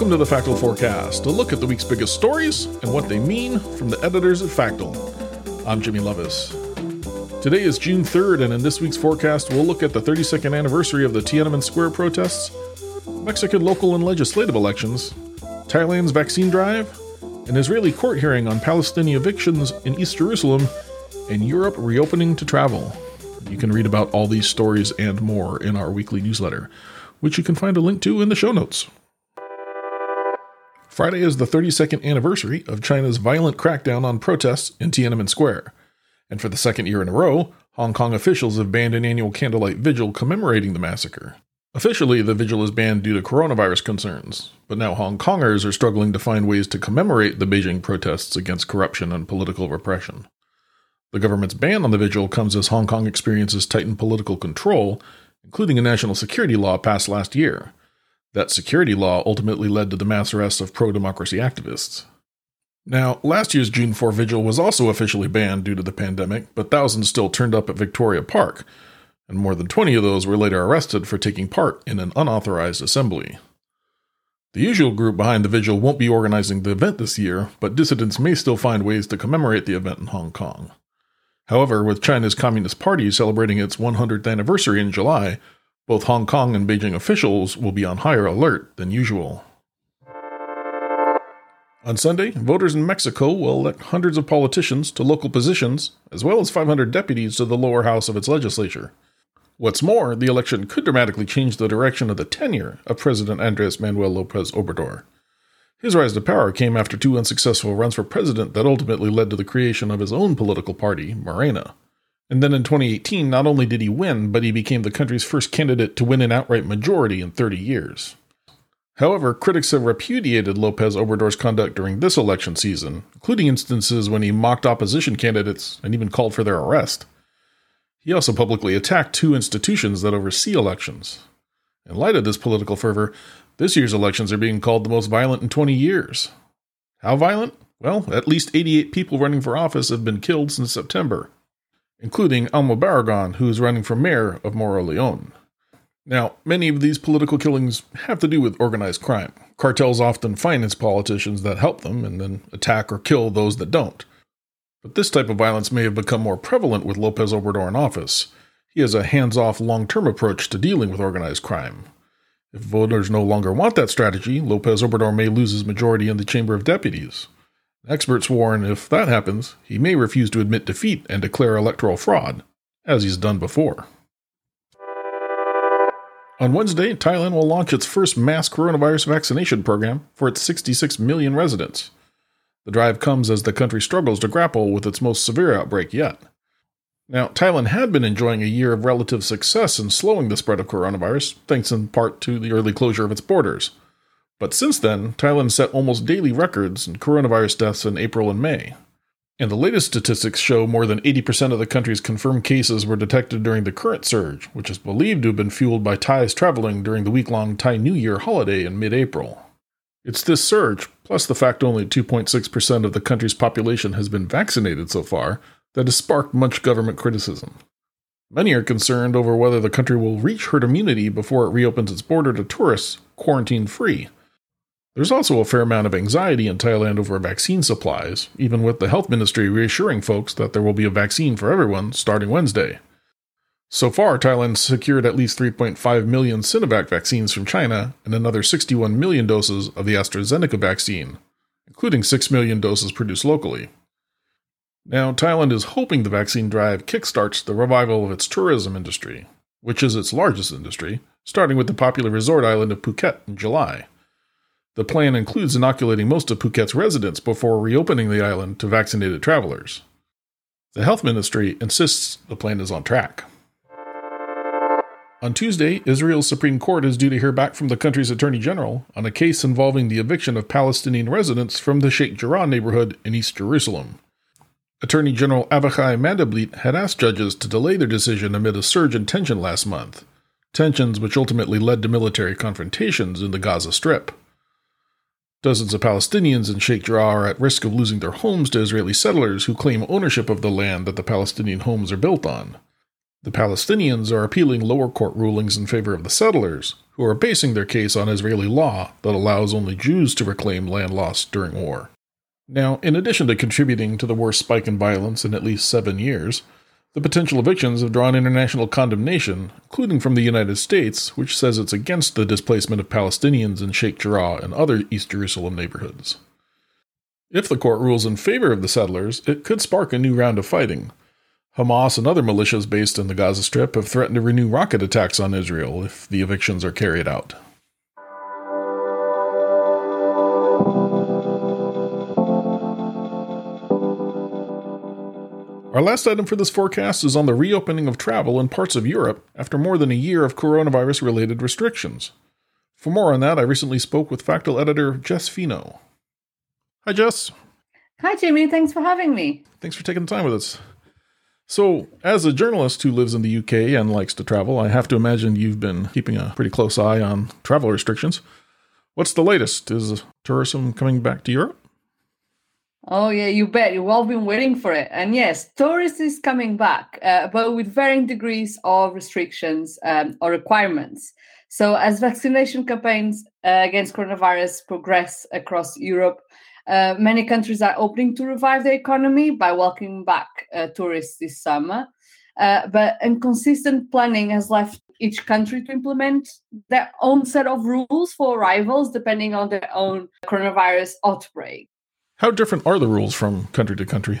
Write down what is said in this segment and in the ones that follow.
Welcome to the Factal Forecast, a look at the week's biggest stories and what they mean from the editors at Factal. I'm Jimmy Lovaas. Today is June 3rd, and in this week's forecast, we'll look at the 32nd anniversary of the Tiananmen Square protests, Mexican local and legislative elections, Thailand's vaccine drive, an Israeli court hearing on Palestinian evictions in East Jerusalem, and Europe reopening to travel. You can read about all these stories and more in our weekly newsletter, which you can find a link to in the show notes. Friday is the 32nd anniversary of China's violent crackdown on protests in Tiananmen Square. And for the second year in a row, Hong Kong officials have banned an annual candlelight vigil commemorating the massacre. Officially, the vigil is banned due to coronavirus concerns, but now Hong Kongers are struggling to find ways to commemorate the Beijing protests against corruption and political repression. The government's ban on the vigil comes as Hong Kong experiences tightened political control, including a national security law passed last year. That security law ultimately led to the mass arrests of pro democracy activists. Now, last year's June 4 vigil was also officially banned due to the pandemic, but thousands still turned up at Victoria Park, and more than 20 of those were later arrested for taking part in an unauthorized assembly. The usual group behind the vigil won't be organizing the event this year, but dissidents may still find ways to commemorate the event in Hong Kong. However, with China's Communist Party celebrating its 100th anniversary in July, both Hong Kong and Beijing officials will be on higher alert than usual. On Sunday, voters in Mexico will elect hundreds of politicians to local positions, as well as 500 deputies to the lower house of its legislature. What's more, the election could dramatically change the direction of the tenure of President Andres Manuel Lopez Obrador. His rise to power came after two unsuccessful runs for president that ultimately led to the creation of his own political party, Morena. And then in 2018, not only did he win, but he became the country's first candidate to win an outright majority in 30 years. However, critics have repudiated Lopez Obrador's conduct during this election season, including instances when he mocked opposition candidates and even called for their arrest. He also publicly attacked two institutions that oversee elections. In light of this political fervor, this year's elections are being called the most violent in 20 years. How violent? Well, at least 88 people running for office have been killed since September including Alma Barragan, who is running for mayor of Moroleon. Now, many of these political killings have to do with organized crime. Cartels often finance politicians that help them and then attack or kill those that don't. But this type of violence may have become more prevalent with Lopez Obrador in office. He has a hands off, long term approach to dealing with organized crime. If voters no longer want that strategy, Lopez Obrador may lose his majority in the Chamber of Deputies. Experts warn if that happens, he may refuse to admit defeat and declare electoral fraud, as he's done before. On Wednesday, Thailand will launch its first mass coronavirus vaccination program for its 66 million residents. The drive comes as the country struggles to grapple with its most severe outbreak yet. Now, Thailand had been enjoying a year of relative success in slowing the spread of coronavirus, thanks in part to the early closure of its borders. But since then, Thailand set almost daily records in coronavirus deaths in April and May. And the latest statistics show more than 80% of the country's confirmed cases were detected during the current surge, which is believed to have been fueled by Thais traveling during the week long Thai New Year holiday in mid April. It's this surge, plus the fact only 2.6% of the country's population has been vaccinated so far, that has sparked much government criticism. Many are concerned over whether the country will reach herd immunity before it reopens its border to tourists quarantine free there's also a fair amount of anxiety in Thailand over vaccine supplies, even with the health ministry reassuring folks that there will be a vaccine for everyone starting Wednesday. So far, Thailand secured at least 3.5 million Sinovac vaccines from China and another 61 million doses of the AstraZeneca vaccine, including 6 million doses produced locally. Now, Thailand is hoping the vaccine drive kickstarts the revival of its tourism industry, which is its largest industry, starting with the popular resort island of Phuket in July. The plan includes inoculating most of Phuket's residents before reopening the island to vaccinated travelers. The health ministry insists the plan is on track. On Tuesday, Israel's Supreme Court is due to hear back from the country's Attorney General on a case involving the eviction of Palestinian residents from the Sheikh Jarrah neighborhood in East Jerusalem. Attorney General Avichai Mandelblit had asked judges to delay their decision amid a surge in tension last month, tensions which ultimately led to military confrontations in the Gaza Strip. Dozens of Palestinians in Sheikh Jarrah are at risk of losing their homes to Israeli settlers who claim ownership of the land that the Palestinian homes are built on. The Palestinians are appealing lower court rulings in favor of the settlers, who are basing their case on Israeli law that allows only Jews to reclaim land lost during war. Now, in addition to contributing to the worst spike in violence in at least seven years, the potential evictions have drawn international condemnation, including from the United States, which says it's against the displacement of Palestinians in Sheikh Jarrah and other East Jerusalem neighborhoods. If the court rules in favor of the settlers, it could spark a new round of fighting. Hamas and other militias based in the Gaza Strip have threatened to renew rocket attacks on Israel if the evictions are carried out. Our last item for this forecast is on the reopening of travel in parts of Europe after more than a year of coronavirus related restrictions. For more on that, I recently spoke with Factal editor Jess Fino. Hi, Jess. Hi, Jamie. Thanks for having me. Thanks for taking the time with us. So, as a journalist who lives in the UK and likes to travel, I have to imagine you've been keeping a pretty close eye on travel restrictions. What's the latest? Is tourism coming back to Europe? Oh, yeah, you bet. You've all been waiting for it. And yes, tourism is coming back, uh, but with varying degrees of restrictions um, or requirements. So, as vaccination campaigns uh, against coronavirus progress across Europe, uh, many countries are opening to revive their economy by welcoming back uh, tourists this summer. Uh, but inconsistent planning has left each country to implement their own set of rules for arrivals depending on their own coronavirus outbreak. How different are the rules from country to country?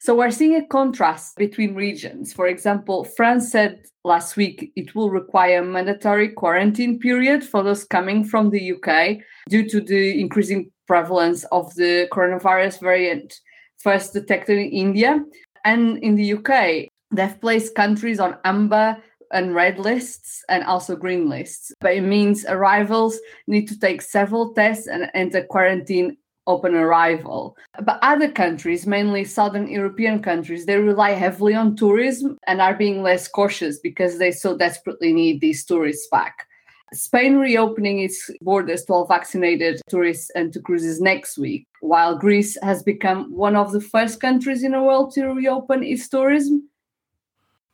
So we're seeing a contrast between regions. For example, France said last week it will require a mandatory quarantine period for those coming from the UK due to the increasing prevalence of the coronavirus variant first detected in India. And in the UK, they've placed countries on amber and red lists and also green lists. But it means arrivals need to take several tests and enter quarantine open arrival. But other countries, mainly Southern European countries, they rely heavily on tourism and are being less cautious because they so desperately need these tourists back. Spain reopening its borders to all vaccinated tourists and to cruises next week, while Greece has become one of the first countries in the world to reopen its tourism.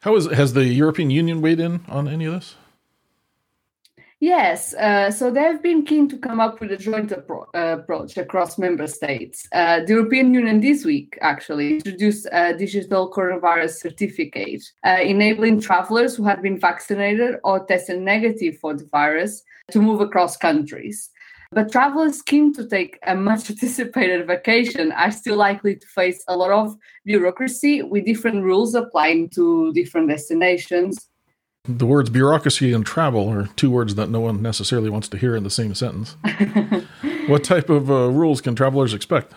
How is has the European Union weighed in on any of this? Yes, uh, so they've been keen to come up with a joint appro- uh, approach across member states. Uh, the European Union this week actually introduced a digital coronavirus certificate, uh, enabling travelers who have been vaccinated or tested negative for the virus to move across countries. But travelers keen to take a much anticipated vacation are still likely to face a lot of bureaucracy with different rules applying to different destinations the words bureaucracy and travel are two words that no one necessarily wants to hear in the same sentence. what type of uh, rules can travelers expect?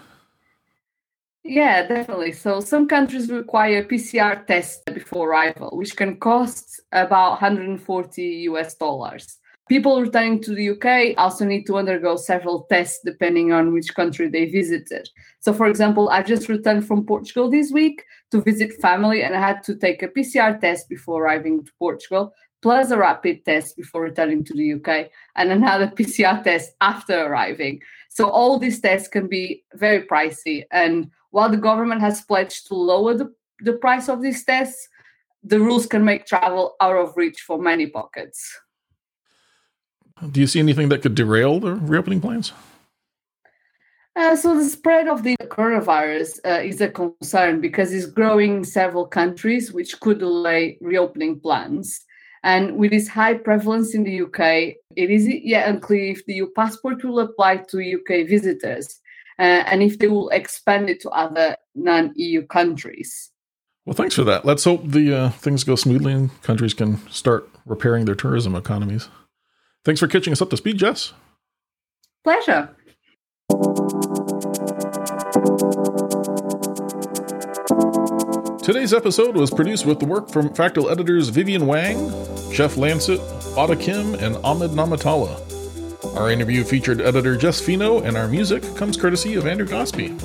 Yeah, definitely. So some countries require PCR tests before arrival, which can cost about 140 US dollars. People returning to the UK also need to undergo several tests depending on which country they visited. So, for example, I just returned from Portugal this week to visit family and I had to take a PCR test before arriving to Portugal, plus a rapid test before returning to the UK, and another PCR test after arriving. So, all these tests can be very pricey. And while the government has pledged to lower the, the price of these tests, the rules can make travel out of reach for many pockets. Do you see anything that could derail the reopening plans? Uh, so the spread of the coronavirus uh, is a concern because it's growing in several countries, which could delay reopening plans. And with its high prevalence in the UK, it is yet unclear if the EU passport will apply to UK visitors uh, and if they will expand it to other non-EU countries. Well, thanks for that. Let's hope the uh, things go smoothly and countries can start repairing their tourism economies. Thanks for catching us up to speed, Jess. Pleasure. Today's episode was produced with the work from Factal editors Vivian Wang, Jeff Lancet, Ada Kim, and Ahmed Namatala. Our interview featured editor Jess Fino, and our music comes courtesy of Andrew Gosby.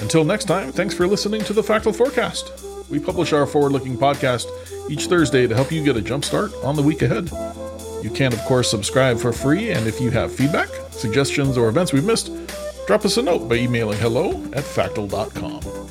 Until next time, thanks for listening to the Factal Forecast. We publish our forward looking podcast each Thursday to help you get a jump start on the week ahead. You can, of course, subscribe for free, and if you have feedback, suggestions, or events we've missed, drop us a note by emailing hello at factal.com.